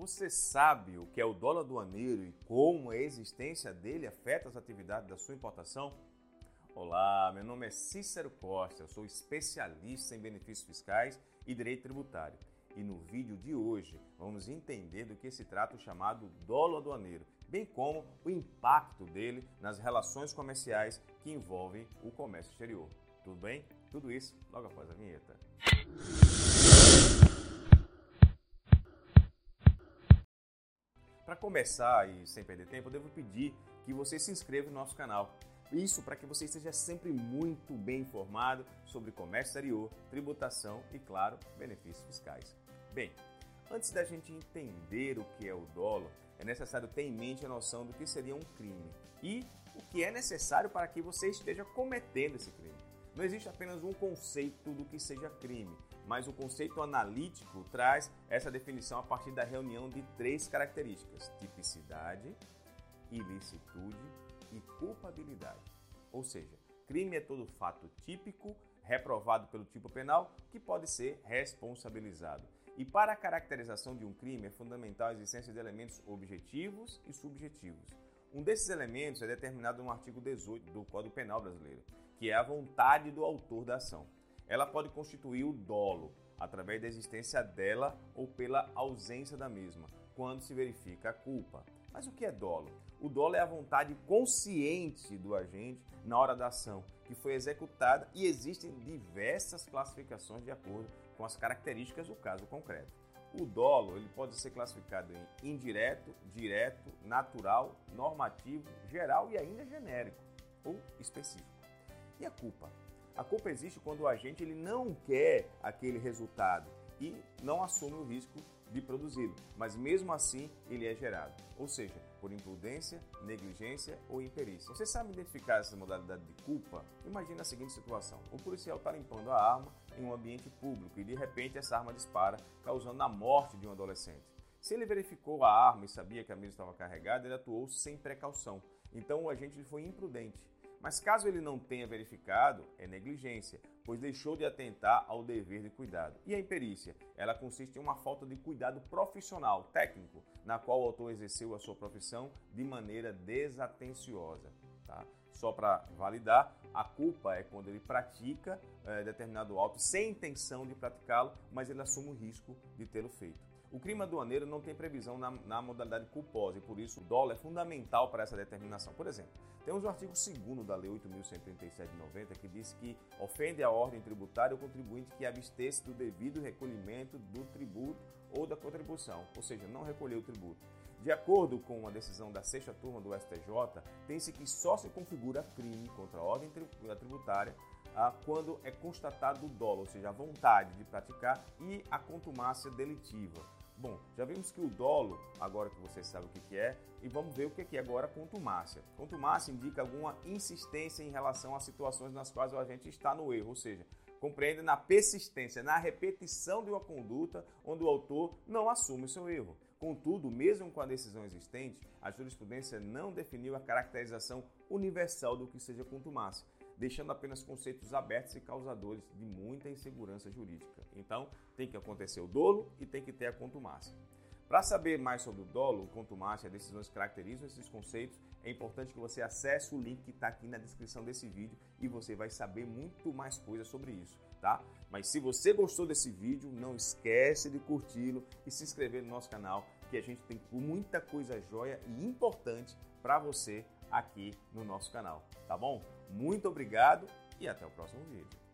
Você sabe o que é o dólar aduaneiro e como a existência dele afeta as atividades da sua importação? Olá, meu nome é Cícero Costa, eu sou especialista em benefícios fiscais e direito tributário. E no vídeo de hoje vamos entender do que se trata o chamado dólar aduaneiro, bem como o impacto dele nas relações comerciais que envolvem o comércio exterior. Tudo bem? Tudo isso logo após a vinheta. Para começar e sem perder tempo, eu devo pedir que você se inscreva no nosso canal. Isso para que você esteja sempre muito bem informado sobre comércio exterior, tributação e, claro, benefícios fiscais. Bem, antes da gente entender o que é o dolo, é necessário ter em mente a noção do que seria um crime e o que é necessário para que você esteja cometendo esse crime. Não existe apenas um conceito do que seja crime, mas o conceito analítico traz essa definição a partir da reunião de três características: tipicidade, ilicitude e culpabilidade. Ou seja, crime é todo fato típico, reprovado pelo tipo penal, que pode ser responsabilizado. E para a caracterização de um crime é fundamental a existência de elementos objetivos e subjetivos. Um desses elementos é determinado no artigo 18 do Código Penal brasileiro, que é a vontade do autor da ação ela pode constituir o dolo através da existência dela ou pela ausência da mesma, quando se verifica a culpa. Mas o que é dolo? O dolo é a vontade consciente do agente na hora da ação, que foi executada e existem diversas classificações de acordo com as características do caso concreto. O dolo ele pode ser classificado em indireto, direto, natural, normativo, geral e ainda genérico ou específico. E a culpa? A culpa existe quando o agente ele não quer aquele resultado e não assume o risco de produzi-lo, mas mesmo assim ele é gerado, ou seja, por imprudência, negligência ou imperícia. Você sabe identificar essa modalidade de culpa? Imagina a seguinte situação: o policial está limpando a arma em um ambiente público e de repente essa arma dispara, causando a morte de um adolescente. Se ele verificou a arma e sabia que a mesma estava carregada, ele atuou sem precaução. Então o agente foi imprudente mas caso ele não tenha verificado, é negligência, pois deixou de atentar ao dever de cuidado. E a imperícia? Ela consiste em uma falta de cuidado profissional, técnico, na qual o autor exerceu a sua profissão de maneira desatenciosa. Tá? Só para validar, a culpa é quando ele pratica é, determinado ato sem intenção de praticá-lo, mas ele assume o risco de tê-lo feito. O crime aduaneiro não tem previsão na, na modalidade culposa e por isso o dólar é fundamental para essa determinação. Por exemplo, temos o artigo 2 da Lei 8.137 de 90 que diz que ofende a ordem tributária o contribuinte que abstesse do devido recolhimento do tributo ou da contribuição, ou seja, não recolheu o tributo. De acordo com a decisão da sexta turma do STJ, tem-se que só se configura crime contra a ordem tributária ah, quando é constatado o dolo, ou seja, a vontade de praticar e a contumácia delitiva. Bom, já vimos que o dolo, agora que você sabe o que é, e vamos ver o que é agora contumácia. Contumácia indica alguma insistência em relação a situações nas quais o agente está no erro, ou seja, compreende na persistência, na repetição de uma conduta onde o autor não assume seu erro. Contudo, mesmo com a decisão existente, a jurisprudência não definiu a caracterização universal do que seja contumácia deixando apenas conceitos abertos e causadores de muita insegurança jurídica. Então, tem que acontecer o dolo e tem que ter a contumácia. Para saber mais sobre o dolo, contumácia as decisões que caracterizam esses conceitos, é importante que você acesse o link que está aqui na descrição desse vídeo e você vai saber muito mais coisas sobre isso, tá? Mas se você gostou desse vídeo, não esquece de curti-lo e se inscrever no nosso canal, que a gente tem muita coisa jóia e importante para você aqui no nosso canal, tá bom? Muito obrigado e até o próximo vídeo.